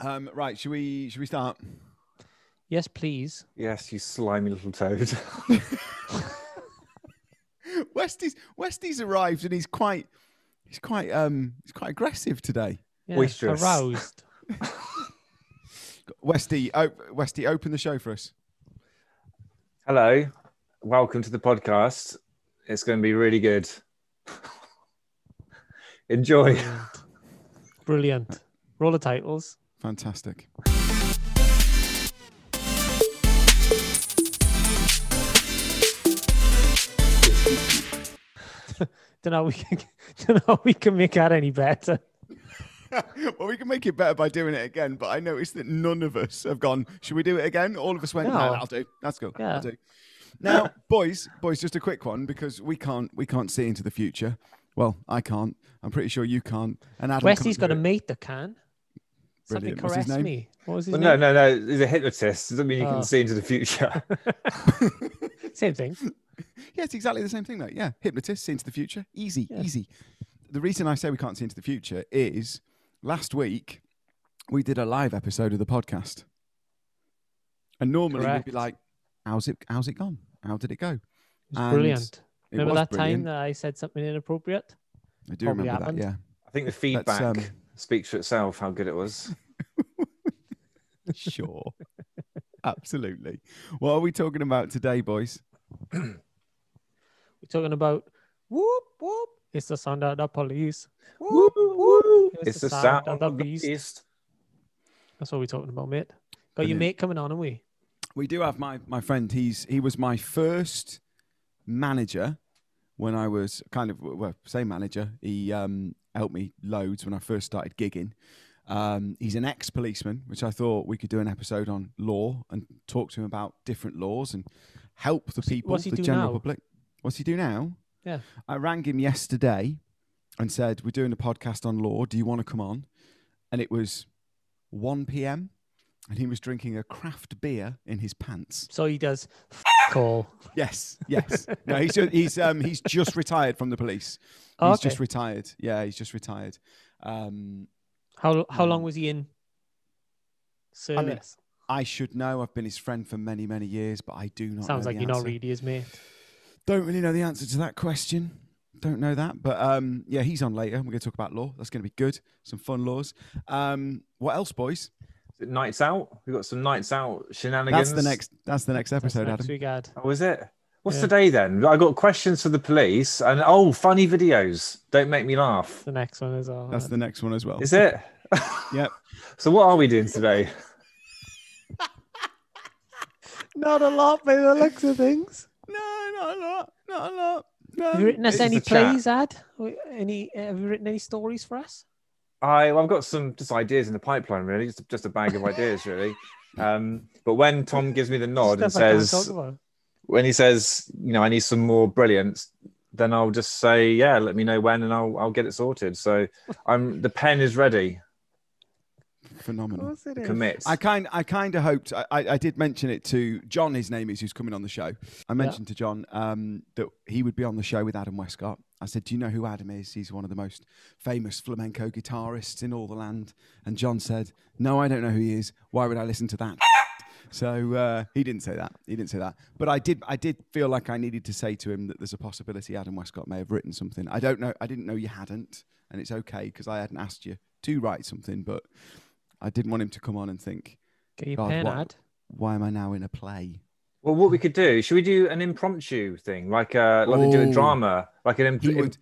Um, right, should we should we start? Yes, please. Yes, you slimy little toad. Westy's Westy's arrived and he's quite he's quite um he's quite aggressive today. Yeah, Boisterous. Aroused. Westy, op- Westy, open the show for us. Hello, welcome to the podcast. It's going to be really good. Enjoy. Brilliant. Brilliant. Roll the titles. Fantastic. Don't know how we can, don't know we can make that any better. well, we can make it better by doing it again, but I noticed that none of us have gone. Should we do it again? All of us went. No, No. I'll do. That's cool. Yeah. I'll do. Now, boys, boys, just a quick one because we can't we can't see into the future. Well, I can't. I'm pretty sure you can't. And Adam Westy's can't got a mate that can. Something Brilliant. What's his name? me. What was his Well, no, name? no, no. He's a hypnotist. Doesn't mean you Oh. can see into the future. Same thing. Yeah, it's exactly the same thing, mate. Yeah, hypnotist, see into the future. Easy, Yeah. easy. The reason I say we can't see into the future is last week we did a live episode of the podcast. And normally we'd be like, How's it how's it gone? How did it go? It was And brilliant. It Remember was that brilliant. time that I said something inappropriate? I do probably remember happened. that, yeah. I think the feedback um, speaks for itself. How good it was. Sure. Absolutely. What are we talking about today, boys? We're talking about whoop whoop. It's the sound of the police. Woo, woo. It's It's the the sound sound of the beast. beast. That's what we're talking about, mate. Got Brilliant. your mate coming on, and we. We do have my my friend. He's he was my first manager when I was kind of well, say manager. He um, helped me loads when I first started gigging. Um, he's an ex-policeman, which I thought we could do an episode on law and talk to him about different laws and help the people, the general now? public. What's he do now? Yeah. I rang him yesterday and said, "We're doing a podcast on law. Do you want to come on?" And it was 1 p.m. and he was drinking a craft beer in his pants. So he does call. Yes, yes. No, he's just, he's um he's just retired from the police. He's Oh, okay. just retired. Yeah, he's just retired. Um, How how long Mm. was he in service? I should know. I've been his friend for many, many years, but I do not. Sounds know like you're not really his mate. Don't really know the answer to that question. Don't know that, but um, yeah, he's on later. We're going to talk about law. That's going to be good. Some fun laws. Um, what else, boys? Is it nights out? We've got some nights out shenanigans. That's the next. That's the next That's episode, next Adam. week, Ad. Oh, is it? What's Yeah. today then? I got questions for the police and oh, funny videos. Don't make me laugh. The next one as well. That's the next one as well. Is it? Yep. So what are we doing today? not a lot by the looks of things. No, not a lot. Not a lot. No. Have you written us this any a chat. plays, Ad? Any? Have you written any stories for us? I well, I've got some just ideas in the pipeline, really. Just, just a bag of ideas, really. Um, but when Tom gives me the nod and says, when he says, you know, I need some more brilliance, then I'll just say, yeah, let me know when, and I'll I'll get it sorted. So I'm the pen is ready. Of Phenomenal. course it to is. Commit. I kind I kind of hoped I, I I did mention it to John. His name is who's coming on the show. I mentioned to John um, that he would be on the show with Adam Westcott. I said, "Do you know who Adam is? He's one of the most famous flamenco guitarists in all the land." And John said, "No, I don't know who he is. Why would I listen to that?" So uh, he didn't say that. He didn't say that. But I did. I did feel like I needed to say to him that there's a possibility Adam Westcott may have written something. I don't know. I didn't know you hadn't, and it's okay because I hadn't asked you to write something, but I didn't want him to come on and think, Get your God, pen, what- Ad. why am I now in a play? well, what we could do? Should we do an impromptu thing, like uh, like they do a drama, like an imp- He would.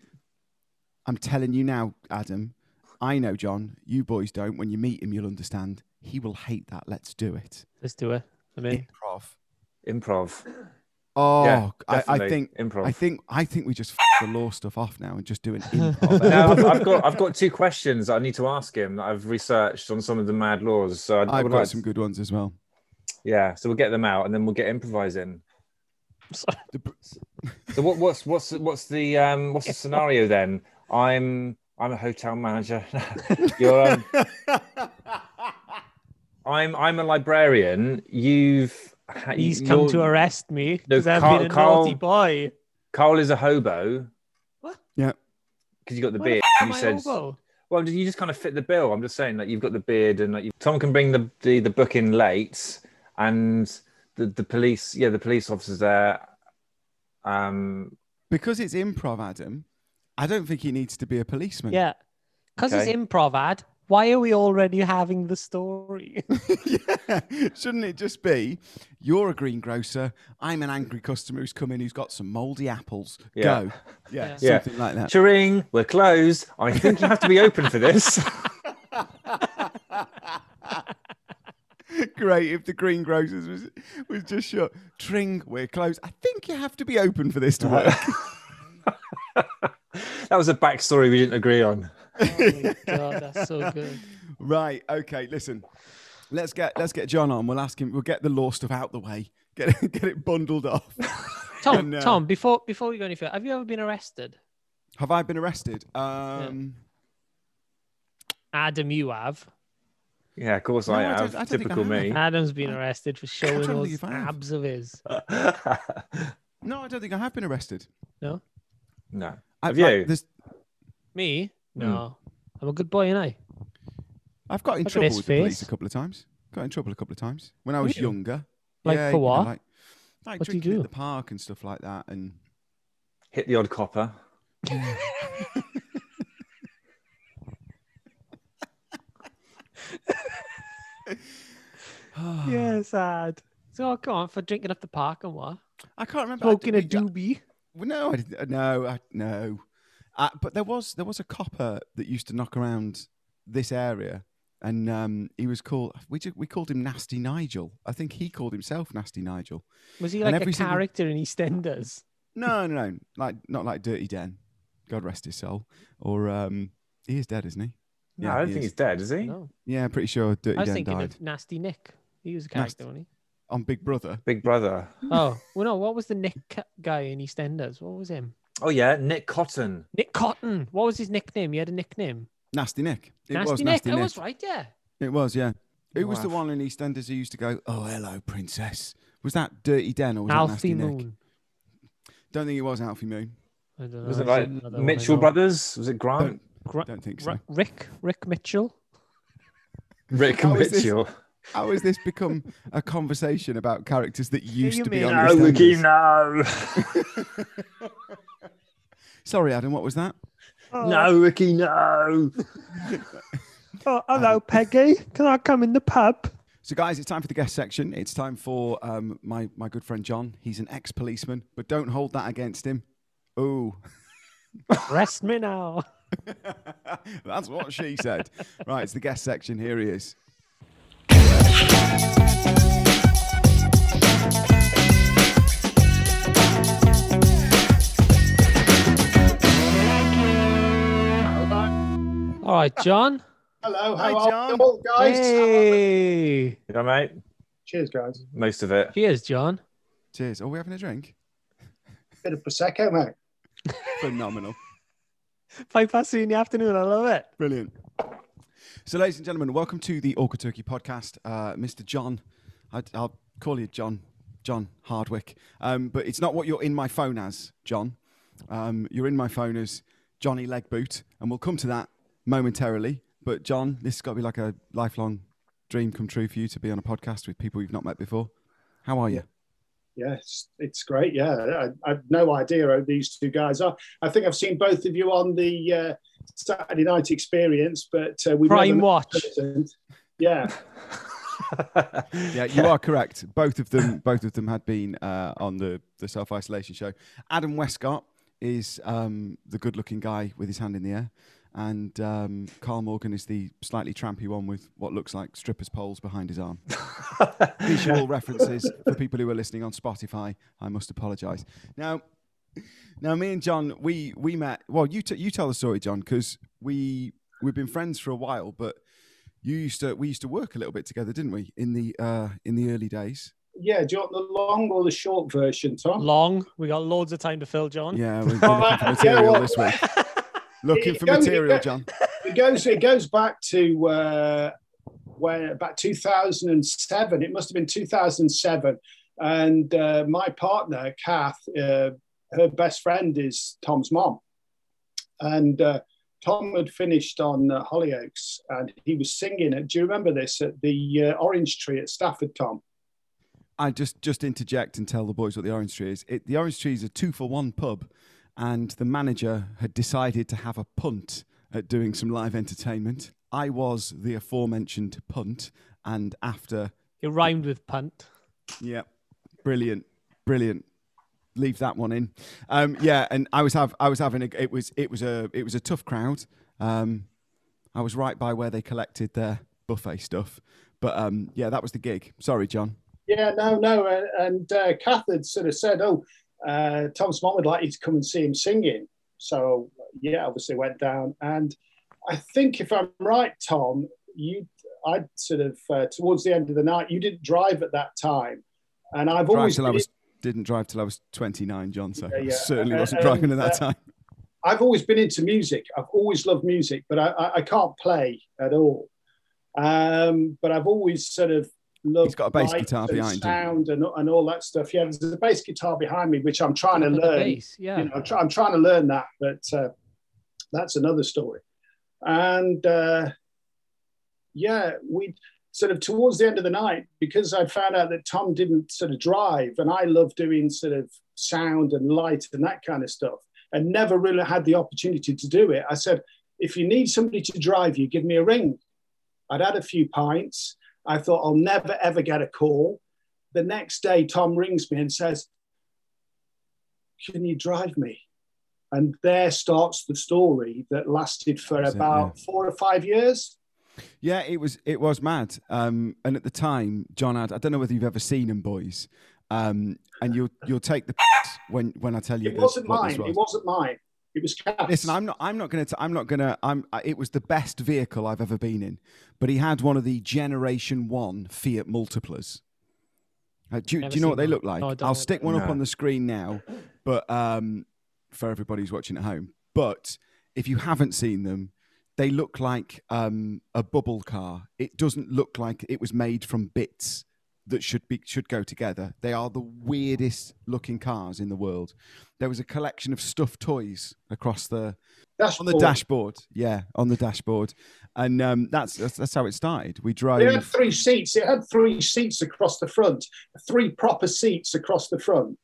I'm telling you now, Adam. I know John. You boys don't. When you meet him, you'll understand. He will hate that. Let's do it. Let's do it. I'm in. Improv. improv. Oh, yeah, I, I think. improv. I think. I think we just f- the law stuff off now and just do an improv. now I've, I've got I've got two questions that I need to ask him that I've researched on some of the mad laws. So I, I I've would got like some to- good ones as well. yeah. So we'll get them out and then we'll get improvising. So what, what's what's what's the um what's the scenario then? I'm I'm a hotel manager. You're um, I'm I'm a librarian. You've He's you're- come to arrest me No, because I've Carl- been a Carl- naughty boy. Carl is a hobo. What? Yeah. Because you got the Where the beard. f- am You said hobo? Well, you just kind of fit the bill. I'm just saying that you've got the beard and like you, Tom can bring the, the the book in late, and the the police, yeah, the police officers there. Um, Because it's improv, Adam. I don't think he needs to be a policeman. Yeah. Because Okay. it's improv ad, why are we already having the story? yeah. Shouldn't it just be you're a greengrocer, I'm an angry customer who's come in who's got some mouldy apples. Yeah. Go. Yeah, Yeah. Yeah. something like that. Charing, we're closed. I think you have to be open for this. Great if the greengrocers was was just shut. Tring, we're closed. I think you have to be open for this to work. that was a backstory we didn't agree on. Oh my god, that's so good. right. Okay. Listen. Let's get let's get John on. We'll ask him. We'll get the law stuff out the way. Get it, get it bundled off. Tom, And, uh, Tom, before before we go any further, have you ever been arrested? Have I been arrested? Um, Adam, you have. Yeah, of course No, I I have. I don't I Typical me. Adam's been arrested for showing trying to those if I have. abs of his. no, I don't think I have been arrested. No, no. I, Have like, you? there's- me? No, I'm a good boy, and I. I've got in Look trouble his with the police a couple of times. Got in trouble a couple of times when I was Really? younger. Like Yeah, for you know, what? like, like What do you drinking do? at the park and stuff like that. And Hit the odd copper. yeah, sad. So come on for drinking up the park and what? I can't remember. I Smoking a doobie. Well, no, I didn't. uh, No, I, no. Uh, but there was there was a copper that used to knock around this area, and um, he was called. We ju- we called him Nasty Nigel. I think he called himself Nasty Nigel. Was he And like a every single- character in EastEnders? No, no, no, like not like Dirty Den. God rest his soul. Or um, he is dead, isn't he? No, Yeah, I don't he think is. he's dead, is he? No, Yeah, pretty sure Dirty I was Den thinking died of Nasty Nick. He was a Nasty- character, wasn't he? on Big Brother. Big brother. Oh, well, no. What was the Nick guy in EastEnders? What was him? Oh yeah, Nick Cotton. Nick Cotton. What was his nickname? He had a nickname. Nasty Nick. It Nasty was Nick. Nasty oh, I was right. Yeah. It was, yeah. Who was the one in EastEnders who used to go, "Oh, hello, princess"? Was that Dirty Den or was that Alfie Nasty Nick? Moon. Don't think it was Alfie Moon. I don't know. Was it like another Mitchell. Brothers? Was it Grant? Don't, Gra- don't think so. Ra- Rick. Rick Mitchell. Rick How is this- Mitchell. How has this become a conversation about characters that used to be mean? on No, EastEnders? no. Sorry, Adam. What was that? no, Ricky, no. Oh, hello, Peggy. Can I come in the pub? So, guys, it's time for the guest section. It's time for um, my my good friend John. He's an ex-policeman, but don't hold that against him. Oh, Rest me now. that's what she said. Right, it's the guest section. Here he is. All right, John. Hello, Hi, how are John. you all, guys? Hey. Yeah, mate. Cheers, guys. Most of it. Cheers, John. Cheers. Are we having a drink? Bit of prosecco, mate. Phenomenal. Five past three in the afternoon. I love it. Brilliant. So, ladies and gentlemen, welcome to the Orca Turkey podcast. Uh, Mr. John, I, I'll call you John, John Hardwick, um, but it's not what you're in my phone as, John. Um, you're in my phone as Johnny Legboot, and we'll come to that momentarily. But, John, this has got to be like a lifelong dream come true for you to be on a podcast with people you've not met before. How are you? Yes, it's great. Yeah, I, I've no idea who these two guys are. I think I've seen both of you on the uh, Saturday Night Experience, but uh, we've Prime Watch. in. Yeah, Yeah, you are correct. Both of them, both of them had been uh, on the the self isolation show. Adam Westcott is um, the good looking guy with his hand in the air, and um, Carl Morgan is the slightly trampy one with what looks like strippers poles behind his arm. Visual references for people who are listening on Spotify. I must apologise. Now, now, me and John, we we met. Well, you t- you tell the story, John, because we we've been friends for a while, but you used to we used to work a little bit together, didn't we? In the uh, in the early days. yeah. Do you want the long or the short version, Tom? Long. We got loads of time to fill, John. Yeah, we're looking for Yeah, material well- this week. Looking for goes- it material, goes- John. It goes. It goes back to uh, when about 2007. It must have been 2007, and uh, my partner, Kath, uh, her best friend is Tom's mom, and uh, Tom had finished on uh, Hollyoaks and he was singing. It. Do you remember this at the uh, Orange Tree at Stafford, Tom? I just just interject and tell the boys what the Orange Tree is. It, the Orange Tree is a two for one pub, and the manager had decided to have a punt at doing some live entertainment. I was the aforementioned punt, and after It rhymed with punt. yeah, brilliant, brilliant. Leave that one in. Um, yeah, and I was have I was having a it was it was a it was a tough crowd. Um, I was right by where they collected their buffet stuff, but um, yeah, that was the gig. Sorry, John. Yeah, no, no. Uh, and uh, Kath had sort of said, oh, uh, Tom's mom would like you to come and see him singing. So, yeah, obviously went down. And I think if I'm right, Tom, you, I sort of, uh, towards the end of the night, you didn't drive at that time. And I've Drive always till I was didn't drive till I was 29, John. So Yeah, I yeah. certainly Uh, wasn't um, driving at that uh, time. I've always been into music. I've always loved music, but I, I, I can't play at all. Um, but I've always sort of loved got a bass lights guitar and behind him. sound and, and all that stuff. Yeah, there's a bass guitar behind me, which I'm trying to Look at the learn. bass, Yeah. You know, I'm, try, I'm trying to learn that, but uh, that's another story. And uh, yeah, we sort of towards the end of the night because I found out that Tom didn't sort of drive, and I love doing sort of sound and light and that kind of stuff, and never really had the opportunity to do it. I said, if you need somebody to drive you, give me a ring. I'd had a few pints. I thought I'll never ever get a call. The next day, Tom rings me and says, "Can you drive me?" And there starts the story that lasted for That's it, about four or five years. Yeah, it was it was mad. Um, and at the time, John had I don't know whether you've ever seen him, boys. Um, and you'll you'll take the when when I tell you It this- wasn't mine. was. It wasn't mine. It was Kath's. Listen, I'm not. I'm not going to. I'm not going to. I'm. I- It was the best vehicle I've ever been in, but he had one of the Generation One Fiat Multiplas. Uh, do, you- do you know what seen they look like? No, I don't know I'll stick they one up on the screen now, but um, for everybody who's watching at home. But if you haven't seen them, they look like um, a bubble car. It doesn't look like it was made from bits that should be should go together. They are the weirdest looking cars in the world. There was a collection of stuffed toys across the That's on the dashboard. Yeah, on the dashboard, and um, that's, that's that's how it started. We drove. It had three seats. It had three seats across the front, three proper seats across the front,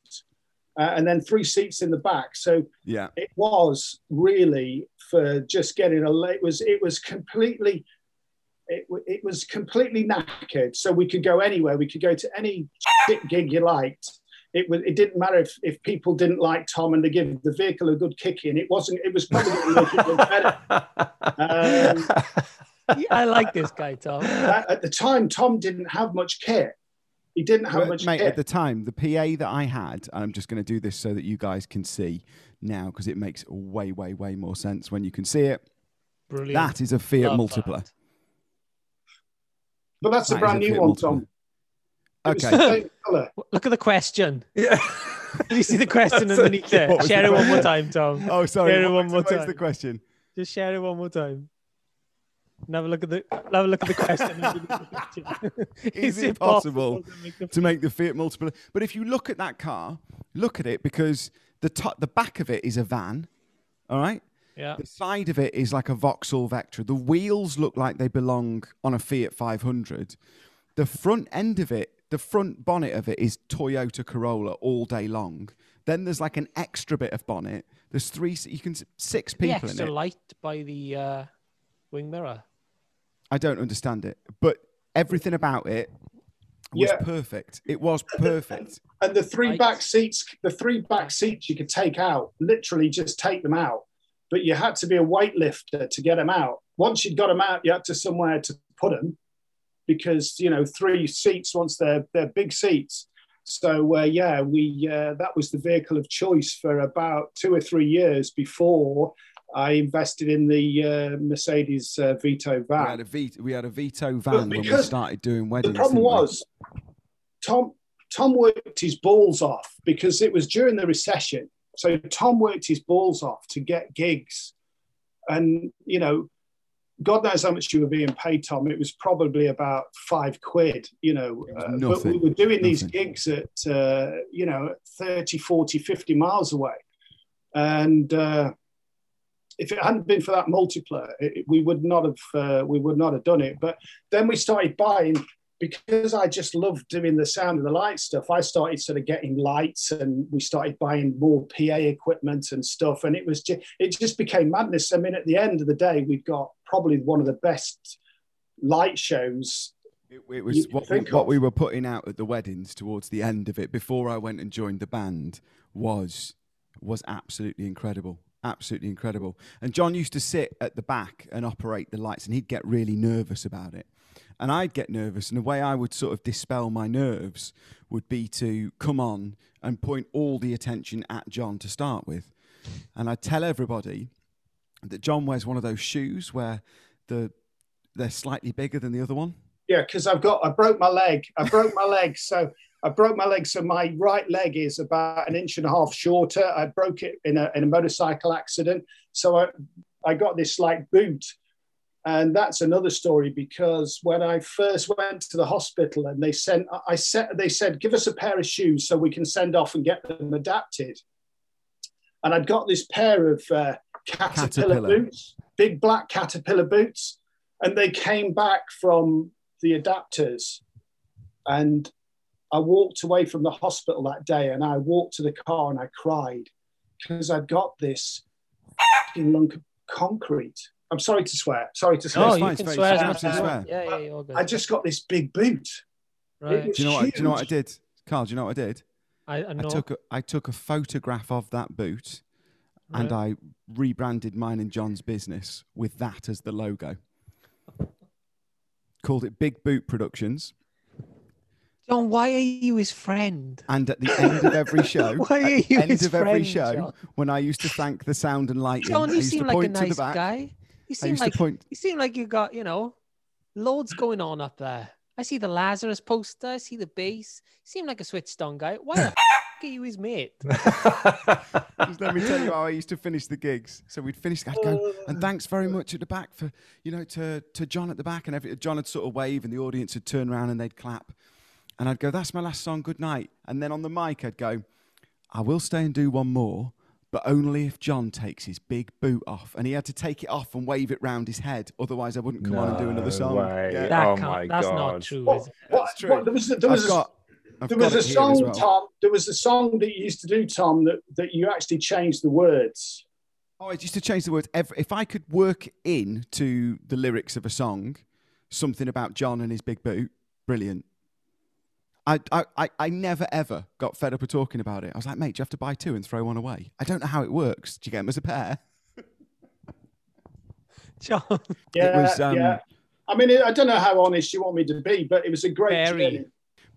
uh, and then three seats in the back. So Yeah, it was really for just getting a. It was it was completely. It, it was completely knackered, so we could go anywhere. We could go to any shit gig you liked. It was. It didn't matter if, if people didn't like Tom and they give the vehicle a good kick in. It wasn't. It was probably going to make it look better. Um, I like this guy, Tom. at, at the time, Tom didn't have much kit. He didn't have Well, much mate. kit. At the time, the PA that I had, and I'm just going to do this so that you guys can see now because it makes way, way, way more sense when you can see it. Brilliant. That is a Fiat Love Multipla. that. But that's a brand a new one, Tom. Okay. the same colour. Look at the question. yeah. Did you see the question underneath okay. there? Share it one more time, Tom. Oh, sorry. Share it what one more what is the question? Just share it one more time. And have a look at the have a look at the question. underneath the question. Is Is it possible to make the to make the Fiat Multipla? But if you look at that car, look at it because the top, the back of it is a van. All right. Yeah. The side of it is like a Vauxhall Vectra. The wheels look like they belong on a Fiat 500. The front end of it, the front bonnet of it is Toyota Corolla all day long. Then there's like an extra bit of bonnet. There's three, you can s- six The people in extra it. light by the uh, wing mirror. I don't understand it, but everything about it was Yeah. perfect. It was perfect. And the three Right. back seats, the three back seats you could take out, literally just take them out. But you had to be a weightlifter to get them out. Once you'd got them out, you had to somewhere to put them because you know three seats once they're they're big seats. So uh, yeah, we uh, that was the vehicle of choice for about two or three years before I invested in the uh, Mercedes uh, Vito We had van. a Vito, we had a Vito van when we started doing weddings. The problem didn't we? was Tom Tom worked his balls off because it was during the recession. So Tom worked his balls off to get gigs, and you know, God knows how much you were being paid, Tom. It was probably about five quid, you know. Uh, but we were doing these gigs at, uh, you know, 30, 40, 50 miles away. And uh, if it hadn't been for that Multipla, it, we would not have uh, we would not have done it. But then we started buying because I just loved doing the sound and the light stuff. I started sort of getting lights, and we started buying more PA equipment and stuff. And it was just it just became madness. I mean, at the end of the day, we've got probably one of the best light shows It, it was what we, what we were putting out at the weddings towards the end of it before I went and joined the band was was absolutely incredible. Absolutely incredible. And John used to sit at the back and operate the lights, and he'd get really nervous about it. And I'd get nervous, and the way I would sort of dispel my nerves would be to come on and point all the attention at John to start with. And I'd tell everybody that John wears one of those shoes where the they're slightly bigger than the other one. Yeah, because I've got I broke my leg. I broke my leg, so I broke my leg. So my right leg is about an inch and a half shorter. I broke it in a in a motorcycle accident. So I I got this like boot. And that's another story because when I first went to the hospital and they sent I said they said, give us a pair of shoes so we can send off and get them adapted. And I'd got this pair of uh, caterpillar, Caterpillar. boots, big black caterpillar boots, and they came back from the adapters. And I walked away from the hospital that day and I walked to the car and I cried because I'd got this fucking lunk of concrete. I'm sorry to swear. Sorry to swear. No, you can swear. fine, as it's much as you absolutely want. Yeah, yeah, you're all good. I just got this big boot. right. Do you know what? Do you know what I did, Carl? Do you know what I did? I, I I took a, I took a photograph of that boot, and. I rebranded mine and John's business with that as the logo. Called it Big Boot Productions, John, why are you his friend? and at the end of every show, Why are at you the end his of every friend, show, John? when I used to thank the sound and lighting, John, I you used seem to like a point to the nice back. guy. You I seem used like to point. you seem like you got you know loads going on up there. I see the Lazarus poster. I see the bass. You seem like a switched on guy. Why the f- are you his mate? Just let me tell you how I used to finish the gigs. So we'd finish. I'd go, and thanks very much at the back for you know to to John at the back, and every, John would sort of wave, and the audience would turn around and they'd clap, and I'd go, "That's my last song. Good night." And then on the mic, I'd go, "I will stay and do one more." But only if John takes his big boot off, and he had to take it off and wave it round his head. Otherwise, I wouldn't come on and do another song. Yeah. That Oh can't- my that's not true, What, is it? what, That's true. what- there was, there was, got, I've there was a song, well. Tom. There was a song that you used to do, Tom, that, that you actually changed the words. Oh, I used to change the words. Every, if I could work in to the lyrics of a song, something about John and his big boot, brilliant. I, I, I, I never ever got fed up of talking about it. I was like, mate, do you have to buy two and throw one away? I don't know how it works. Do you get them as a pair? John, Yeah, was, um, yeah. I mean, I don't know how honest you want me to be, but it was a great Very. journey.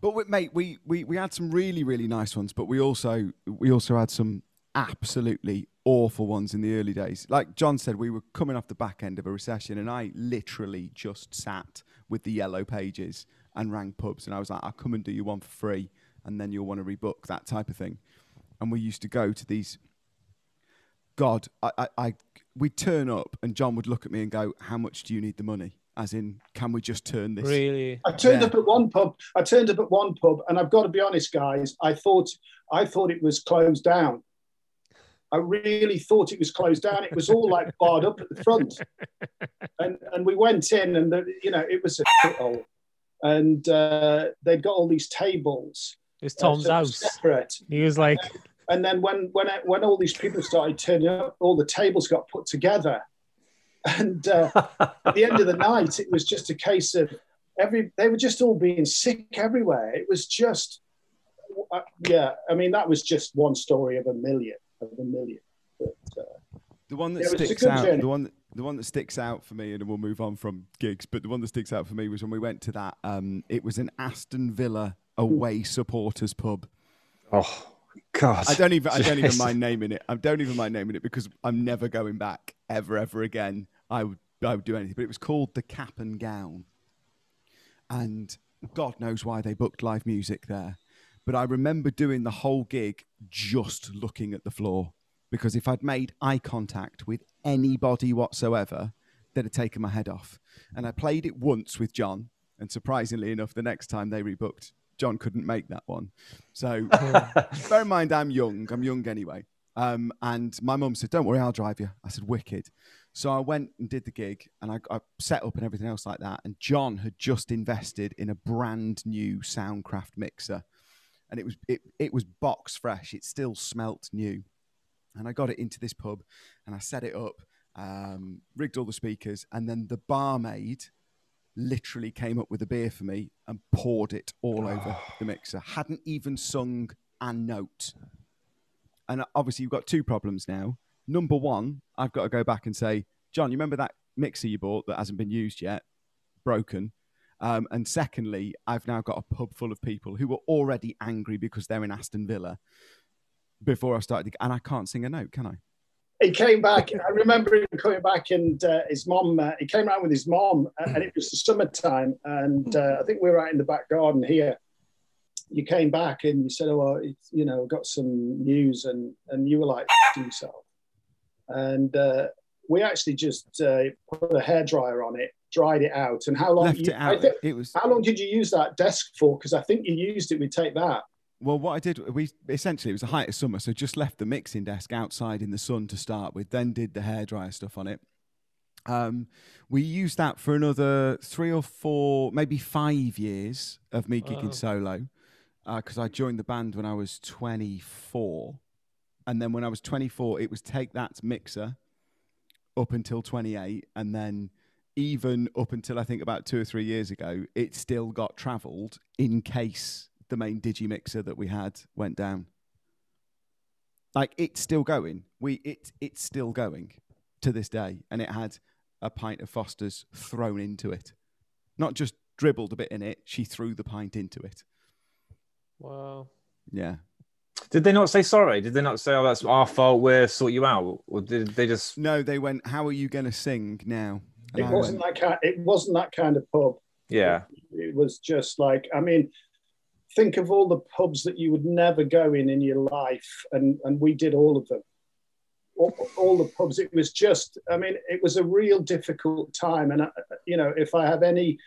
But we, mate, we, we, we had some really, really nice ones, but we also we also had some absolutely awful ones in the early days. Like John said, we were coming off the back end of a recession, and I literally just sat with the yellow pages and rang pubs, and I was like, "I'll come and do you one for free, and then you'll want to rebook that type of thing." And we used to go to these. God, I, I, I we'd turn up, and John would look at me and go, "How much do you need the money?" As in, can we just turn this? really? I turned Yeah. up at one pub. I turned up at one pub, and I've got to be honest, guys. I thought I thought it was closed down. I really thought it was closed down. It was all like barred up at the front, and and we went in, and the, you know it was a shithole. And uh, they'd got all these tables, It was uh, Tom's sort house. separate. He was like, And then when when when all these people started turning up, all the tables got put together. And uh, at the end of the night, it was just a case of every they were just all being sick everywhere. It was just, uh, yeah. I mean, that was just one story of a million of a million. But, uh, The one that Yeah, it was a sticks out, journey. the one, that, the one that sticks out for me, and we'll move on from gigs. But the one that sticks out for me was when we went to that. Um, it was an Aston Villa away supporters pub. oh God. I don't even, I don't even mind naming it. I don't even mind naming it because I'm never going back ever, ever again. I would, I would do anything. But it was called the Cap and Gown, and God knows why they booked live music there. But I remember doing the whole gig just looking at the floor because if I'd made eye contact with anybody whatsoever, that had taken my head off. And I played it once with John, and surprisingly enough, the next time they rebooked, John couldn't make that one. So bear in mind, I'm young. I'm young anyway. Um, and my mum said, "Don't worry, I'll drive you." I said, "Wicked." So I went and did the gig, and I, I set up and everything else like that. And John had just invested in a brand new Soundcraft mixer, and it was it it was box fresh. It still smelt new. And I got it into this pub, and I set it up, um, rigged all the speakers, and then the barmaid literally came up with a beer for me and poured it all over the mixer. Hadn't even sung a note. And obviously, you've got two problems now. Number one, I've got to go back and say, John, you remember that mixer you bought that hasn't been used yet? Broken. Um, and secondly, I've now got a pub full of people who were already angry because they're in Aston Villa before I started, and I can't sing a note, can I? he came back. I remember him coming back, and uh, his mom. Uh, he came around with his mom, and it was the summertime, and uh, I think we were out in the back garden here. You came back and you said, "Oh, well, you know, got some news," and and you were like, "Yourself," and uh, we actually just uh, put a hairdryer on it, dried it out, and how long? Left you, it out. think- It was how long did you use that desk for? Because I think you used it. We take that. Well, what I did, we essentially it was the height of summer, so just left the mixing desk outside in the sun to start with. Then did the hairdryer stuff on it. Um, we used that for another three or four, maybe five years of me gigging Wow. solo, because I joined the band when I was 24, and then when I was 24, it was take that mixer up until 28, and then even up until I think about two or three years ago, it still got travelled in case the main digi mixer that we had went down. Like it's still going. We it it's still going to this day, and it had a pint of Foster's thrown into it, not just dribbled a bit in it. She threw the pint into it. Wow. Yeah. Did they not say sorry? Did they not say, "Oh, that's our fault. We'll sort you out"? Or did they just? No, they went. How are you going to sing now? And It I wasn't went, that kind. It wasn't that kind of pub. Yeah, It was just like, I mean, think of all the pubs that you would never go in in your life, and and we did all of them. All, all the pubs. It was just, I mean, it was a real difficult time, and uh, you know, if I have any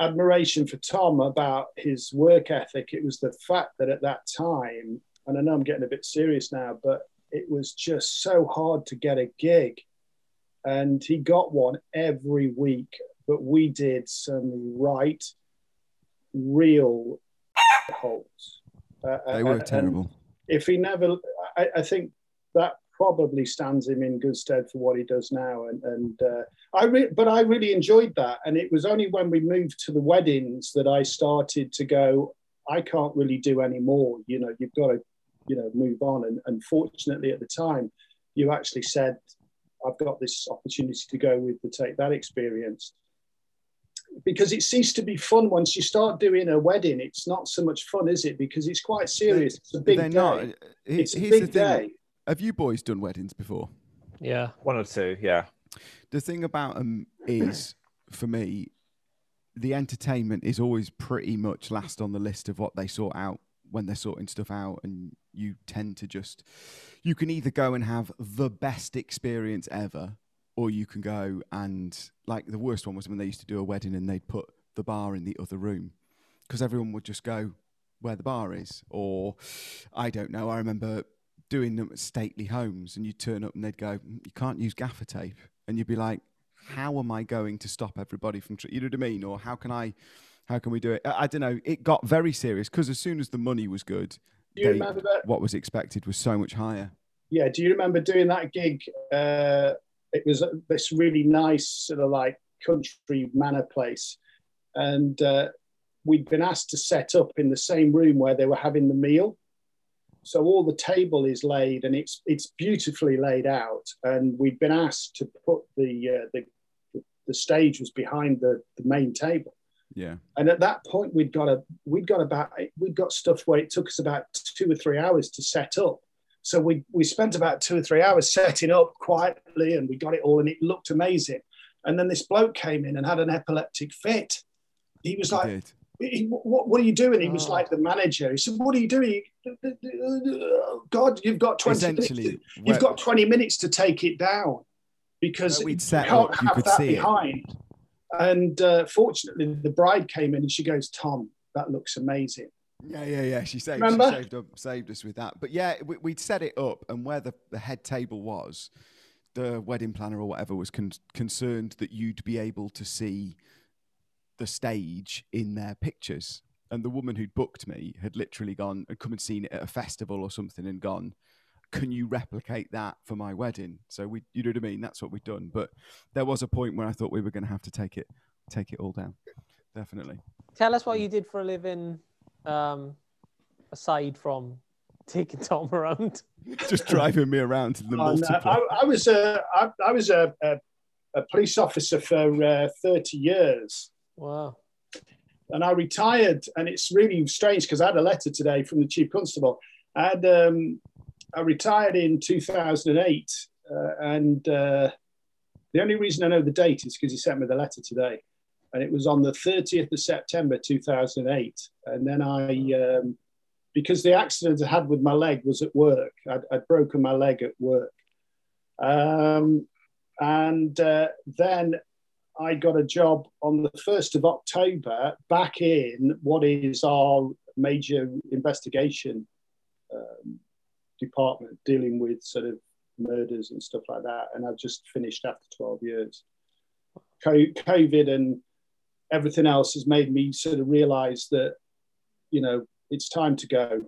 admiration for Tom about his work ethic, it was the fact that at that time, and I know I'm getting a bit serious now, but it was just so hard to get a gig. And he got one every week, but we did some right, real holes. Uh, they uh, were and terrible. If he never, I, I think that probably stands him in good stead for what he does now. And, and uh, I, re- but I really enjoyed that. And it was only when we moved to the weddings that I started to go. I can't really do any more. You know, you've got to, you know, move on. And, and fortunately, at the time, you actually said, "I've got this opportunity to go with the take that experience." Because it ceased to be fun once you start doing a wedding. It's not so much fun, is it? Because it's quite serious. It's a big They're day. not. He- It's a big the thing. day. Have you boys done weddings before? Yeah. one or two. Yeah, the thing about them is for me the entertainment is always pretty much last on the list of what they sort out when they're sorting stuff out and you tend to just you can either go and have the best experience ever or you can go and like the worst one was when they used to do a wedding and they'd put the bar in the other room because everyone would just go where the bar is or i don't know i remember doing them at stately homes and you'd turn up and they'd go "Mm, you can't use gaffer tape and you'd be like how am i going to stop everybody from tr-? you know what i mean or how can i how can we do it i, I don't know it got very serious because as soon as the money was good they- what was expected was so much higher Yeah. Do you remember doing that gig? Uh, it was this really nice sort of like country manor place, and uh, we'd been asked to set up in the same room where they were having the meal. So all the table is laid and it's it's beautifully laid out, and we'd been asked to put the uh, the the stage was behind the, the main table. yeah And at that point, we'd got a we'd got about we'd got stuff where it took us about two or three hours to set up. So we we spent about two or three hours setting up quietly, and we got it all, and it looked amazing. And then this bloke came in and had an epileptic fit. He was like, did he, what, what are you doing? He was Oh. like the manager. He said, what are you doing? God, you've got 20 minutes. essentially to- You've got 20 minutes to take it down because we'd you set can't up, you have could that see it. behind. And uh, fortunately, the bride came in and she goes, Tom, that looks amazing. Yeah, yeah, yeah. She saved, Remember? she saved, up, saved us with that. But yeah, we, we'd set it up, and where the, the head table was, the wedding planner or whatever was con- concerned that you'd be able to see the stage in their pictures. And the woman who'd booked me had literally gone and come and seen it at a festival or something and gone, can you replicate that for my wedding? So we, you know what I mean? That's what we'd done. But there was a point where I thought we were going to have to take it, take it all down. Definitely. Tell us what you did for a living, um, aside from taking Tom around. Just driving me around to the And, uh, Multipla. I, I was a I, I was a, a, a police officer for uh, 30 years. Wow. and I retired. And it's really strange because I had a letter today from the chief constable. I had um, I retired in 2008, uh, and uh, the only reason I know the date is because he sent me the letter today, and it was on the 30th of September 2008. And then I, um, because the accident I had with my leg was at work, I'd, I'd broken my leg at work, um, and uh, then I got a job on the 1st of October back in what is our major investigation um, department dealing with sort of murders and stuff like that. And I've just finished after 12 years. COVID and everything else has made me sort of realize that, you know, it's time to go.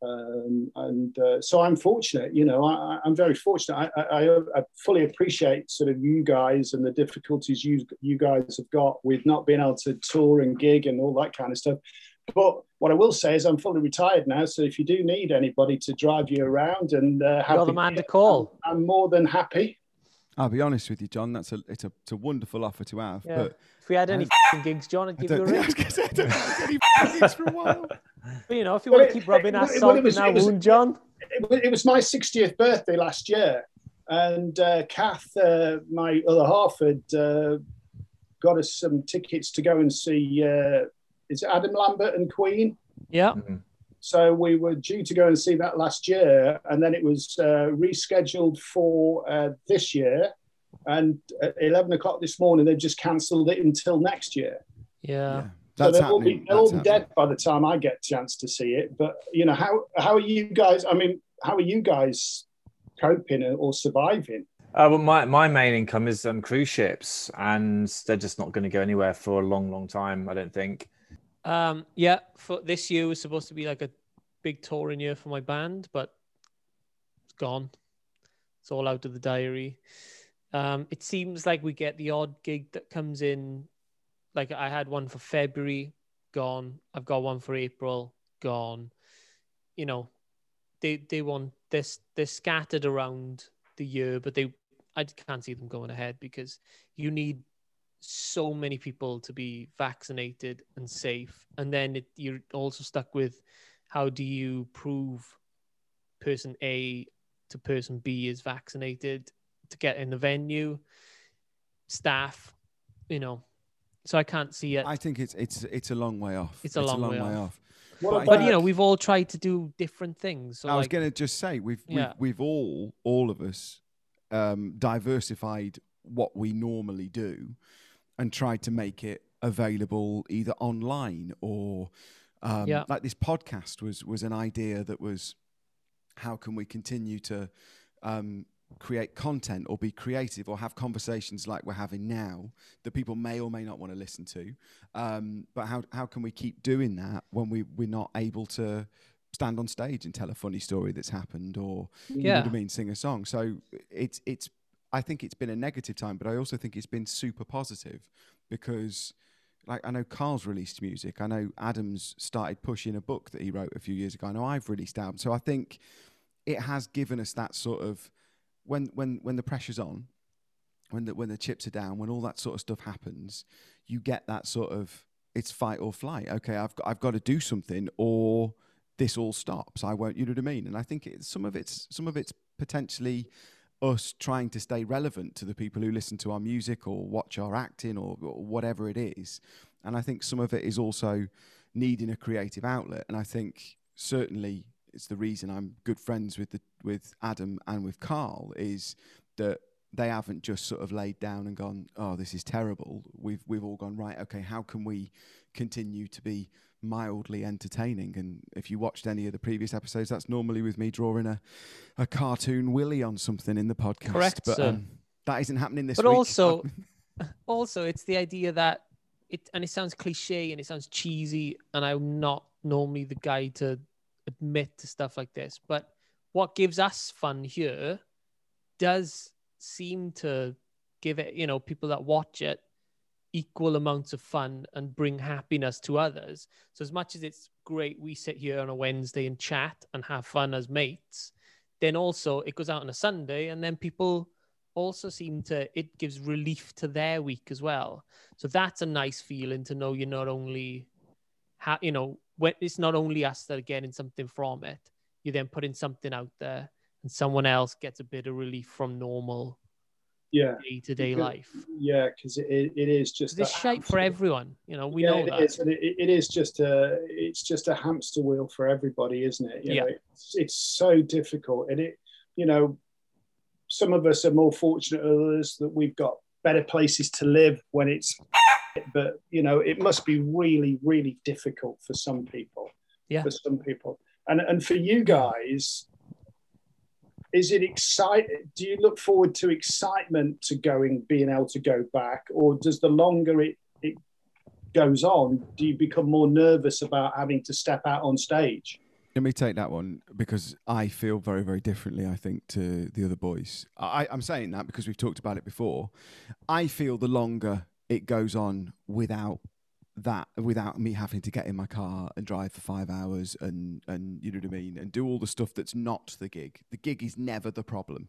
Um, and uh, so I'm fortunate, you know, I, I'm very fortunate. I, I, I fully appreciate sort of you guys and the difficulties you you guys have got with not being able to tour and gig and all that kind of stuff. But what I will say is I'm fully retired now, so if you do need anybody to drive you around and uh, have You're the man to call. I'm, I'm more than happy. I'll be honest with you, John. That's a it's a, it's a wonderful offer to have. Yeah. But If we had any I- f***ing gigs, John, I'd give you a don't, think, I ring. was I don't think any gigs for a while. But, you know, if you Well, want to keep rubbing it- that well, salt it in was- that it was- wound, John. It, it was my 60th birthday last year, and uh, Kath, uh, my other half, had uh, got us some tickets to go and see. Uh, is it Adam Lambert and Queen? Yeah. Mhm. So we were due to go and see that last year, and then it was uh, rescheduled for uh, this year. And at 11 o'clock this morning, they've just cancelled it until next year. Yeah. So That's they'll all be, happening. they'll all be dead by the time I get a chance to see it. But you know, how how are you guys? I mean, how are you guys coping or surviving? Uh, well, my, my main income is um, cruise ships, and they're just not going to go anywhere for a long, long time. I don't think. Um, yeah, for this year was supposed to be like a big touring year for my band, but it's gone. It's all out of the diary. Um, it seems like we get the odd gig that comes in. Like I had one for February, gone. I've got one for April, gone. You know, they they want this. They're scattered around the year, but they I can't see them going ahead because you need so many people to be vaccinated and safe and then it, you're also stuck with how do you prove person a to person b is vaccinated to get in the venue staff you know so i can't see it I think it's it's it's a long way off. It's a long way off. What But but you know we've all tried to do different things so I was going to just say we've, Yeah. we've we've all all of us um, diversified what we normally do and tried to make it available either online or um, Yeah. like this podcast was was an idea that was how can we continue to um, create content or be creative or have conversations like we're having now that people may or may not want to listen to um, but how, how can we keep doing that when we, we're not able to stand on stage and tell a funny story that's happened or you know Yeah. what I mean sing a song so it's it's I think it's been a negative time but I also think it's been super positive because like I know Carl's released music. I know Adam's started pushing a book that he wrote a few years ago. I know I've released albums. So I think it has given us that sort of when when when the pressure's on when the when the chips are down when all that sort of stuff happens you get that sort of it's fight or flight. Okay I've got I've got to do something or this all stops. I won't you know what I mean? And I think it's some of it's some of it's potentially us trying to stay relevant to the people who listen to our music or watch our acting or, or whatever it is and I think some of it is also needing a creative outlet and I think certainly it's the reason I'm good friends with the with Adam and with Carl is that they haven't just sort of laid down and gone, oh, this is terrible. We've we've all gone right. Okay, how can we continue to be mildly entertaining. And if you watched any of the previous episodes, that's normally with me drawing a, a cartoon Willy on something in the podcast. Correct, but sir. um, that isn't happening this But week. also- also it's the idea that it and it sounds cliche and it sounds cheesy and i'm not normally the guy to admit to stuff like this but what gives us fun here does seem to give it you know people that watch it equal amounts of fun and bring happiness to others. So as much as it's great we sit here on a wednesday and chat and have fun as mates then also it goes out on a sunday and then people also seem to it gives relief to their week as well. So that's a nice feeling to know you're not only ha- you know when it's not only us that are getting something from it you're then putting something out there and someone else gets a bit of relief from normal Yeah, day-to-day life yeah, because it, it is just this a shite for everyone you know we yeah, know it that is, it, it is just a it's just a hamster wheel for everybody, isn't it? You Yeah. know, it's, it's so difficult, and it you know, some of us are more fortunate than others that we've got better places to live when it's, but you know, it must be really really difficult for some people. Yeah. For some people, and and for you guys. Is it exciting? Do you look forward to excitement to going, being able to go back, or does the longer it it goes on, do you become more nervous about having to step out on stage? Let me take that one because I feel very, very differently, I think, to the other boys. I, I'm saying that because we've talked about it before. I feel the longer it goes on without that, without me having to get in my car and drive for five hours and, and you know what I mean, and do all the stuff that's not the gig. The gig is never the problem,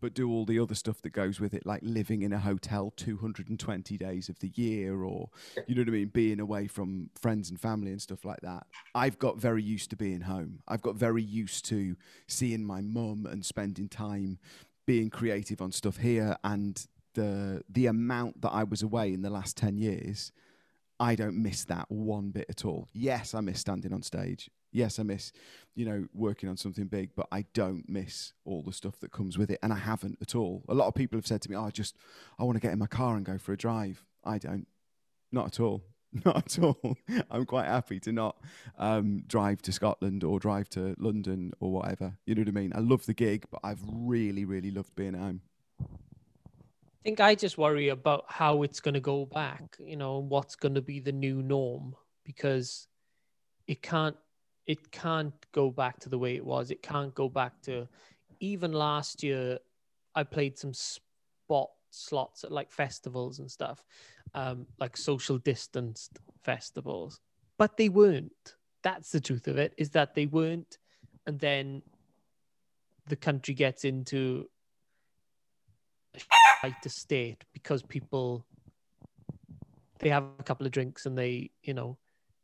but do all the other stuff that goes with it, like living in a hotel 220 days of the year or, you know what I mean, being away from friends and family and stuff like that. I've got very used to being home. I've got very used to seeing my mum and spending time being creative on stuff here and the the amount that I was away in the last 10 years I don't miss that one bit at all. Yes, I miss standing on stage. Yes, I miss, you know, working on something big, but I don't miss all the stuff that comes with it. And I haven't at all. A lot of people have said to me, oh, I just, I want to get in my car and go for a drive. I don't. Not at all. Not at all. I'm quite happy to not um, drive to Scotland or drive to London or whatever. You know what I mean? I love the gig, but I've really, really loved being at home. I think I just worry about how it's going to go back, you know, what's going to be the new norm because it can't it can't go back to the way it was. It can't go back to even last year I played some spot slots at like festivals and stuff. Um like social distanced festivals, but they weren't. That's the truth of it is that they weren't and then the country gets into to state because people they have a couple of drinks and they you know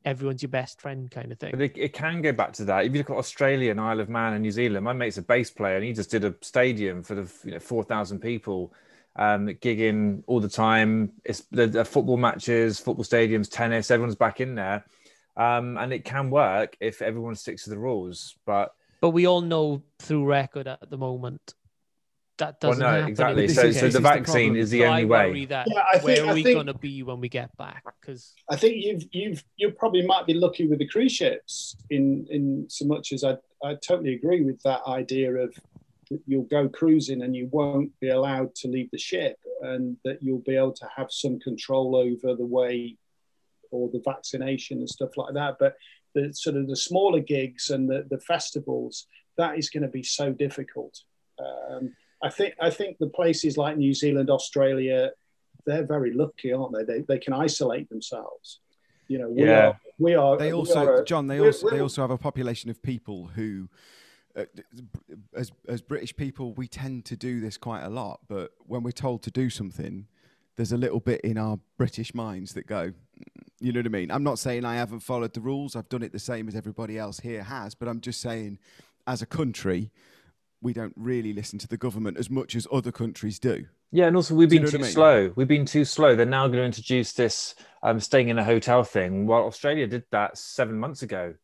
everyone's your best friend kind of thing But it, it can go back to that. If you look at Australia and Isle of Man and New Zealand, my mate's a bass player and he just did a stadium for the you know, 4,000 people um, gigging all the time. It's the, the football matches, football stadiums, tennis, everyone's back in there. Um, and it can work if everyone sticks to the rules. But but we all know through record at the moment that doesn't no, happen exactly. this This So, so the is the vaccine is the So only I way. that Yeah, I think- where are I we going to be when we get back because I think you've you've you probably might be lucky with the cruise ships in in so much as I I totally agree with that idea of that you'll go cruising and you won't be allowed to leave the ship and that you'll be able to have some control over the way or the vaccination and stuff like that but the sort of the smaller gigs and the, the festivals that is going to be so difficult um, I think I think the places like New Zealand Australia they're very lucky, aren't they? They, they can isolate themselves. You know, we Yeah. are. We are. They also, are John, they we're- also they we're- also have a population of people who, uh, as as British people, we tend to do this quite a lot. But when we're told to do something, there's a little bit in our British minds that go, "Mm," you know what I mean? I'm not saying I haven't followed the rules. I've done it the same as everybody else here has. But I'm just saying, as a country, we don't really listen to the government as much as other countries do. Yeah, and also we've Do you been know too I mean? slow. We've been too slow. They're now going to introduce this um, staying in a hotel thing. Well, Australia did that seven months ago,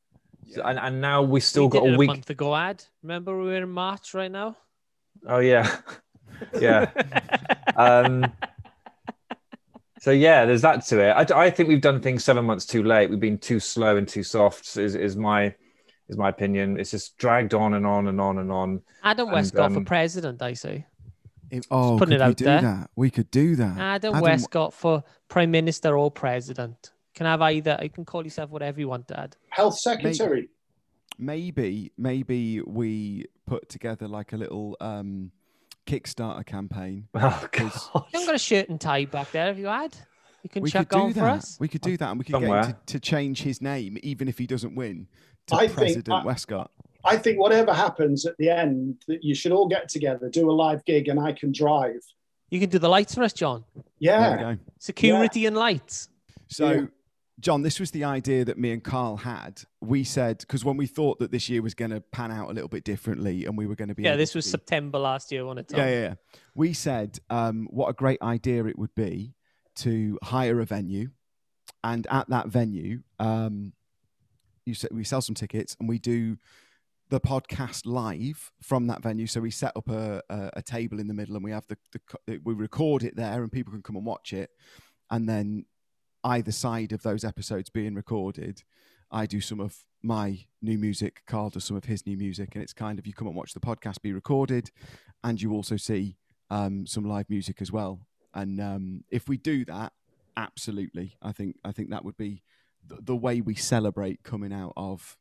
So- and, and now we still we got did it a week. month ago ad remember we were in march right now Oh yeah, yeah. um, So yeah, there's that to it. I, I think we've done things seven months too late. We've been too slow and too soft. Is is my is my opinion. It's just dragged on and on and on and on. Adam And, Westcott for um, president, I say. If- oh, putting could it we out do there. that? We could do that. Adam, Adam- Westcott for prime minister or president. Can have either. You can call yourself whatever you want, Dad. Health secretary. maybe maybe we put together like a little um kickstarter campaign Oh God! You haven't got a shirt and tie back there. Have you had? You can we check could do on for that us. we could do that and we could get him to, to change his name even if he doesn't win to I think president I- westcott I think whatever happens at the end, that you should all get together, do a live gig, and I can drive. You can do the lights for us, John. there Yeah. we go Security and lights. so Yeah. john this was the idea that me and carl had we said because when we thought that this year was going to pan out a little bit differently and we were going to be Yeah, this was be- September last year, wasn't it? Yeah, yeah, yeah. We said um, what a great idea it would be to hire a venue, and at that venue, um, you we sell some tickets and we do the podcast live from that venue. So we set up a, a, a table in the middle and we have the, the we record it there and people can come and watch it, and then either side of those episodes being recorded. I do some of my new music, Carl does some of his new music, and it's kind of you come and watch the podcast be recorded, and you also see um, some live music as well. And um, if we do that, absolutely, I think I think that would be the, the way we celebrate coming out of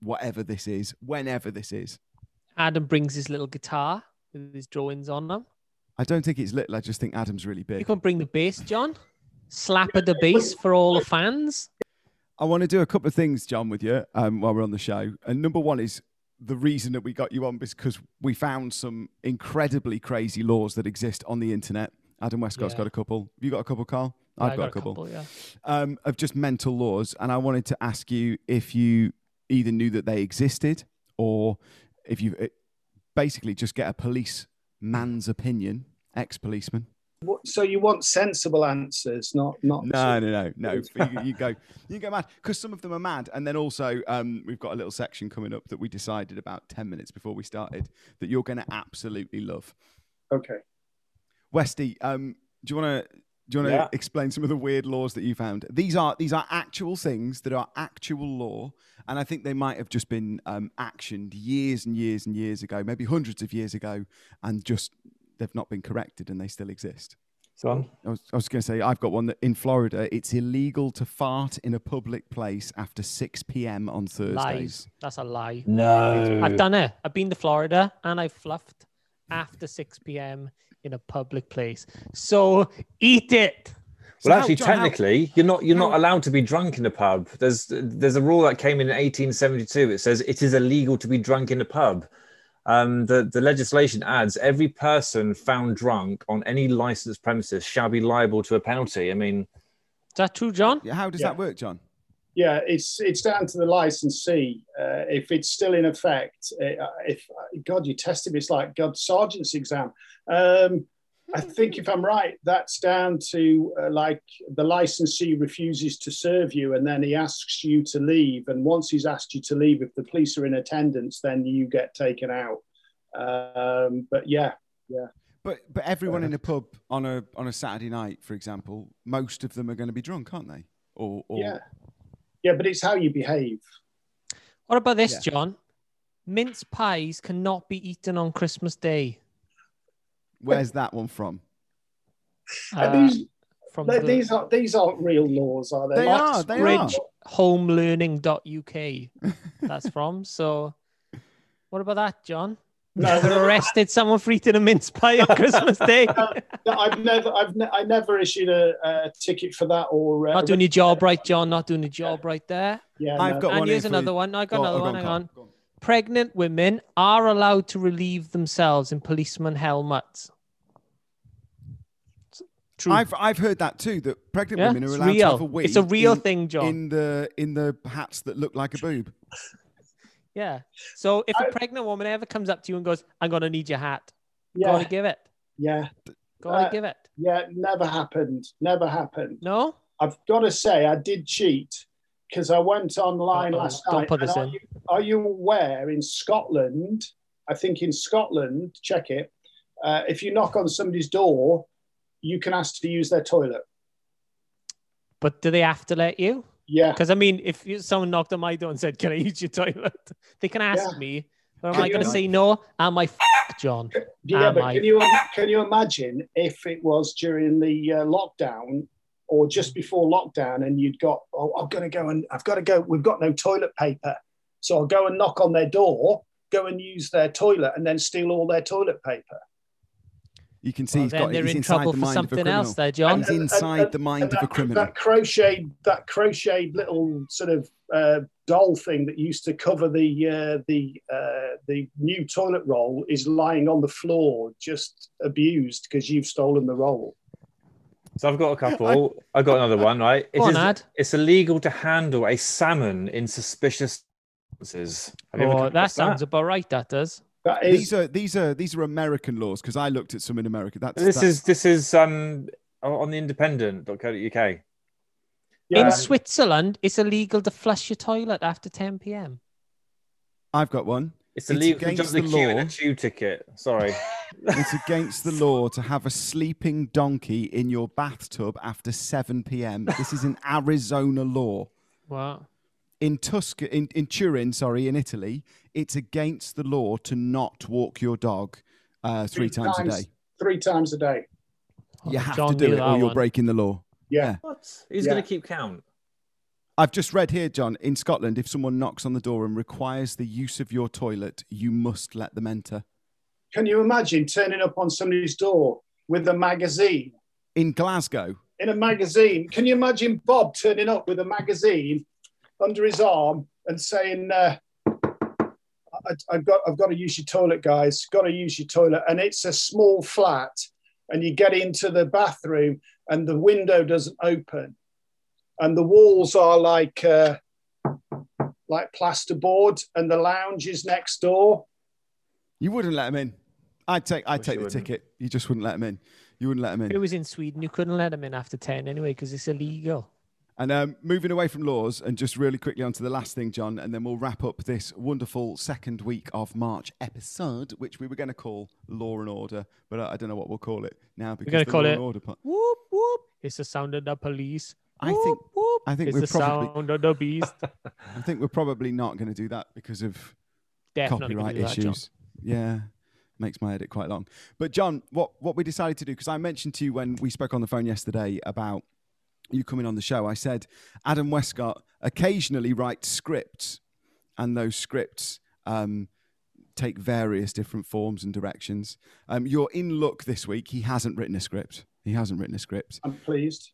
whatever this is, whenever this is. Adam brings his little guitar with his drawings on them. I don't think it's little. I just think Adam's really big. You can bring the bass, John. Slap at the bass for all the fans. I want to do a couple of things, John, with you um, while we're on the show. And number one is the reason that we got you on is because we found some incredibly crazy laws that exist on the internet. Adam Westcott's Yeah. got a couple. Have you got a couple, Carl? I've I got, a couple. yeah. um, of just mental laws, and I wanted to ask you if you either knew that they existed or if you uh, basically just get a policeman's opinion, ex-policeman. So you want sensible answers, not not. No, no, no, no. you, you go, you go mad because some of them are mad, and then also um, we've got a little section coming up that we decided about ten minutes before we started that you're going to absolutely love. Okay. Westy, um, do you want to do you want to Yeah. explain some of the weird laws that you found? These are these are actual things that are actual law, and I think they might have just been um, actioned years and years and years ago, maybe hundreds of years ago, and just they've not been corrected, and they still exist. John. I was, I was going to say I've got one that in Florida it's illegal to fart in a public place after six p.m. on Thursdays. Lies. That's a lie. No. I've done it. I've been to Florida and I fluffed after 6 p.m. in a public place. So eat it. So Well, actually, how- technically, you're not you're not allowed to be drunk in a pub. There's there's a rule that came in 1872. It says it is illegal to be drunk in a pub. Um, the the legislation adds every person found drunk on any licensed premises shall be liable to a penalty. I mean, Is that true, John? Yeah, how does Yeah. that work, John? Yeah, it's it's down to the licensee. Uh, if it's still in effect, uh, if God, you test him, it's like God sergeant's exam. Um, I think if I'm right, that's down to uh, like the licensee refuses to serve you, and then he asks you to leave. And once he's asked you to leave, if the police are in attendance, then you get taken out. Um, but yeah, yeah, But but everyone Uh, in a pub on a on a Saturday night, for example, most of them are going to be drunk, aren't they? Or, or yeah, yeah. But it's how you behave. What about this, Yeah. John? Mince pies cannot be eaten on Christmas Day. where's that one from? And Uh, these from they- the these are these aren't real laws, are they? They are, they are. Oxbridge homelearning.uk. That's from. So, what about that, John? No, Never no. arrested someone for eating a mince pie on Christmas Day. No, I've never, I've, ne- I never issued a, a ticket for that or. Uh, Not doing your job right, John. Not doing your job right there. Yeah, I've no. got and one here's here for- another one. I got Go another go one. Hang Carl. on. Go on. Pregnant women are allowed to relieve themselves in policeman helmets. True. I've I've heard that too. That pregnant yeah, women are it's allowed to real. have a wee. it's a real in, thing, John. in the in the hats that look like a boob. Yeah. So if a I- pregnant woman ever comes up to you and goes, "I'm gonna need your hat," yeah, gotta give it. yeah, Gotta Uh, give it. yeah. Never happened. Never happened. No. I've got to say, I did cheat because I went online Uh-oh, last don't night. put this are in. You, are you aware in Scotland? I think in Scotland, check it. Uh, if you knock on somebody's door, you can ask to use their toilet. But do they have to let you? Yeah. Because I mean, if someone knocked on my door and said, "Can I use your toilet?" They can ask Yeah. me. But am Can I going to say no? Am I f- John? Yeah, Am but I- can you can you imagine if it was during the uh, lockdown or just before lockdown, and you'd got oh I'm going to go and I've got to go. We've got no toilet paper, so I'll go and knock on their door, go and use their toilet, and then steal all their toilet paper. You can see Well, he's then got they're he's in inside trouble the for mind of a something criminal. else, there, John. He's inside the mind and of a criminal. That crocheted that crocheted little sort of uh, doll thing that used to cover the uh, the uh, the new toilet roll is lying on the floor, just abused because you've stolen the roll. So I've got a couple. I've got another one, right? It Go on, is- Ad. It's illegal to handle a salmon in suspicious circumstances. Have you Oh, come that across sounds about right. That does. That is These are these are these are American laws because I looked at some in America. That's This that's- is this is um on the independent.co.uk. yeah, In Switzerland, it's illegal to flush your toilet after 10 p.m. I've got one. It's It's illegal to jump the the queue in a tube ticket. Sorry. It's against the law to have a sleeping donkey in your bathtub after 7 p.m. This is an Arizona law. Wow. In Tusc in, in Turin, sorry, in Italy, it's against the law to not walk your dog uh, three times a day. Three times a day. You have John to do it or that you're one. breaking the law. Yeah. What? Who's Yeah. going to keep count? I've just read here, John, in Scotland, if someone knocks on the door and requires the use of your toilet, you must let them enter. Can you imagine turning up on somebody's door with a magazine? In Glasgow, In a magazine, can you imagine Bob turning up with a magazine under his arm and saying, uh, I, "I've got, I've got to use your toilet, guys. Got to use your toilet." And it's a small flat, and you get into the bathroom, and the window doesn't open, and the walls are like, uh, like plasterboard, and the lounge is next door. you wouldn't let him in. I'd take, I'd take the wouldn't. ticket. You just wouldn't let him in. You wouldn't let them If in. it was in Sweden, you couldn't let him in after 10 anyway because it's illegal. And um, moving away from laws and just really quickly onto the last thing, John, and then we'll wrap up this wonderful second week of March episode, which we were going to call Law and Order, but I, I don't know what we'll call it now because gonna the call Law it- and Order part. Whoop, whoop. It's the sound of the police. I Whoop, think whoop. I think it's we're the probably sound of the beast. I think we're probably not going to do that because of Definitely copyright do that, issues. yeah, makes my edit quite long. But John, what what we decided to do because I mentioned to you when we spoke on the phone yesterday about you coming on the show, I said Adam Westcott occasionally writes scripts, and those scripts um, take various different forms and directions. Um, you're in luck this week. He hasn't written a script. He hasn't written a script, I'm pleased.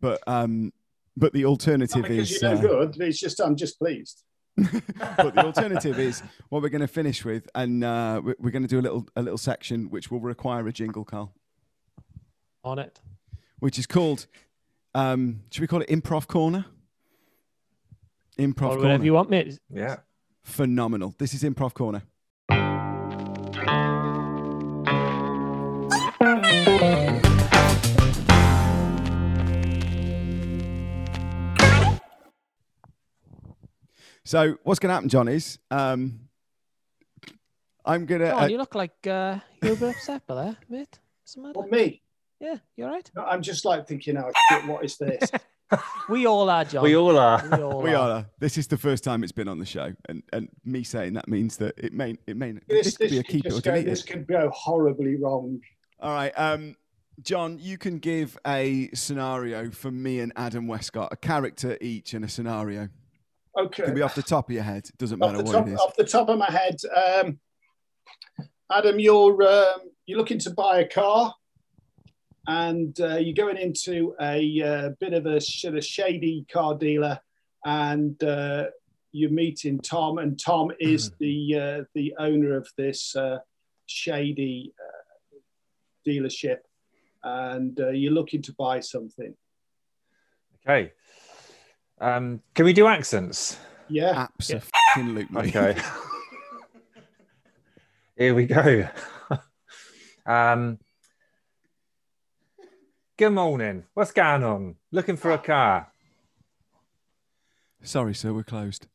but um, but the Not alternative because is you're no uh, good. It's just I'm just pleased. but the alternative is what we're going to finish with, and uh, we- we're going to do a little a little section which will require a jingle, Carl, On it. which is called. Um, should we call it improv corner? Improv or corner. whatever you want, mate. Yeah. Phenomenal. This is improv corner. So what's going to happen, John? Is um, I'm gonna. John, uh, you look like uh, you're a bit upset by that, mate. What's the matter? Well, me, Yeah, you all right? no, I'm just like thinking, oh, shit, what is this? We all are, John. We all are. We all We are. are. This is the first time it's been on the show, and and me saying that means that it may it may this, this, could be a keeper it or delete this it. could go horribly wrong. All right, um, John, you can give a scenario for me and Adam Westcott, a character each and a scenario. Okay. It can be off the top of your head. It doesn't off matter what top, it is. off the top of my head, um, Adam, you're um, you're looking to buy a car, and uh, you're going into a uh, bit of a sort of shady car dealer, and uh, you're meeting Tom, and Tom is the uh, the owner of this uh, shady uh, dealership, and uh, you're looking to buy something. Okay. Um, can we do accents? Yeah, Absolutely. Okay. Here we go. um, good morning. What's going on? Looking for a car. Sorry, sir, we're closed.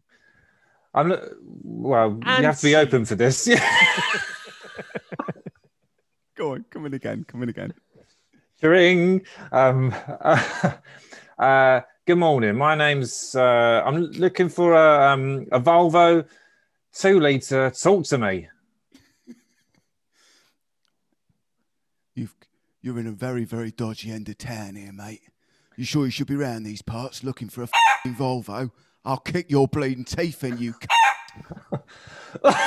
I'm lo- well. you have to be open for this. Go on, come in again. Come in again. Ring. Um, Uh, good morning. My name's. Uh, I'm looking for a um, a Volvo two liter. Talk to me. You've, you're in a very, very dodgy end of town here, mate. You sure you should be round these parts looking for a fing Volvo? I'll kick your bleeding teeth in, you. c-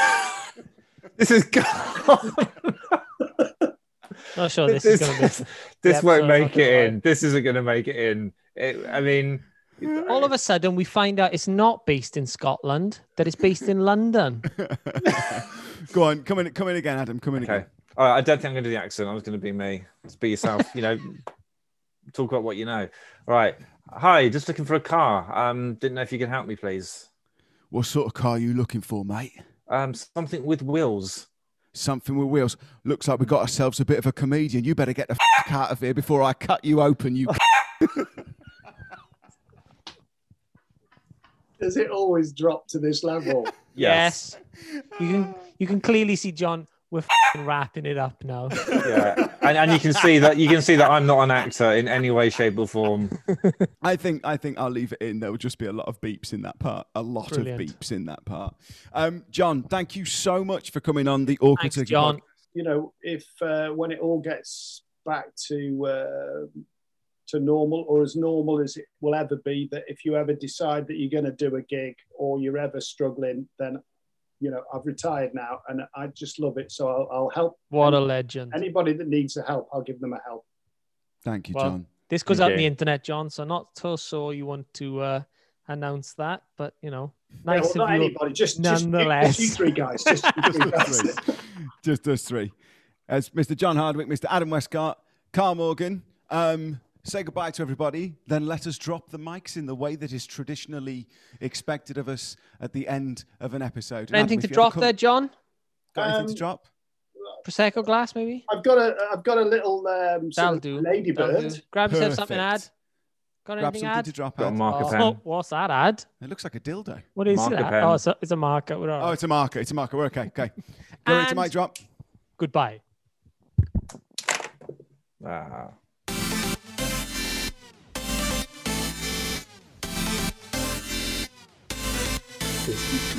This is. Not sure this, this is going to be. this won't make it like. in. This isn't going to make it in. It, I mean, All of a sudden, we find out it's not based in Scotland; that it's based in London. Go on, come in, come in again, Adam. Come in okay. again. All right. I don't think I'm going to do the accent. I was going to be me. Just be yourself. You know, talk about what you know. All right. Hi. Just looking for a car. Um, didn't know if you could help me, please. What sort of car are you looking for, mate? Um, something with wheels. Something with wheels. Looks like we got ourselves a bit of a comedian. You better get the f- out of here before I cut you open. You. Does it always drop to this level? Yes. You can you can clearly see John. We're fing wrapping it up now. Yeah. And, and you can see that you can see that I'm not an actor in any way, shape, or form. I think I think I'll leave it in. There will just be a lot of beeps in that part. A lot Brilliant. of beeps in that part. Um, John, thank you so much for coming on the Awkward Thanks, John. podcast. you know, if uh, when it all gets back to uh, to normal or as normal as it will ever be, that if you ever decide that you're going to do a gig or you're ever struggling, then you know I've retired now and I just love it. So I'll, I'll help What a legend. anybody that needs a help. I'll give them a help. Thank you, Well, John. This goes out on the internet, John. So not so sure you want to uh, announce that, but you know, Yeah, nice well, not of you. anybody, just just you- nonetheless. just you three guys, just you three guys. Us three. Just us three. As Mr. John Hardwick, Mr. Adam Westcott, Carl Morgan. Um, say goodbye to everybody. Then let us drop the mics in the way that is traditionally expected of us at the end of an episode. Anything Adam, to if you ever drop come- there, John? Got anything to Um, drop? Prosecco glass, maybe. I've got a I've got a little um, sort of do. Ladybird. do. Grab yourself something to add. Got Grab anything to something add? to drop Got a out. marker Oh, pen. what's that ad? It looks like a dildo. What is Marker that? pen. Oh, it's a, it's a marker. We're all Oh, it's a marker. It's a marker. We're okay. Okay. Go right to And- mic drop. Goodbye. Ah. Is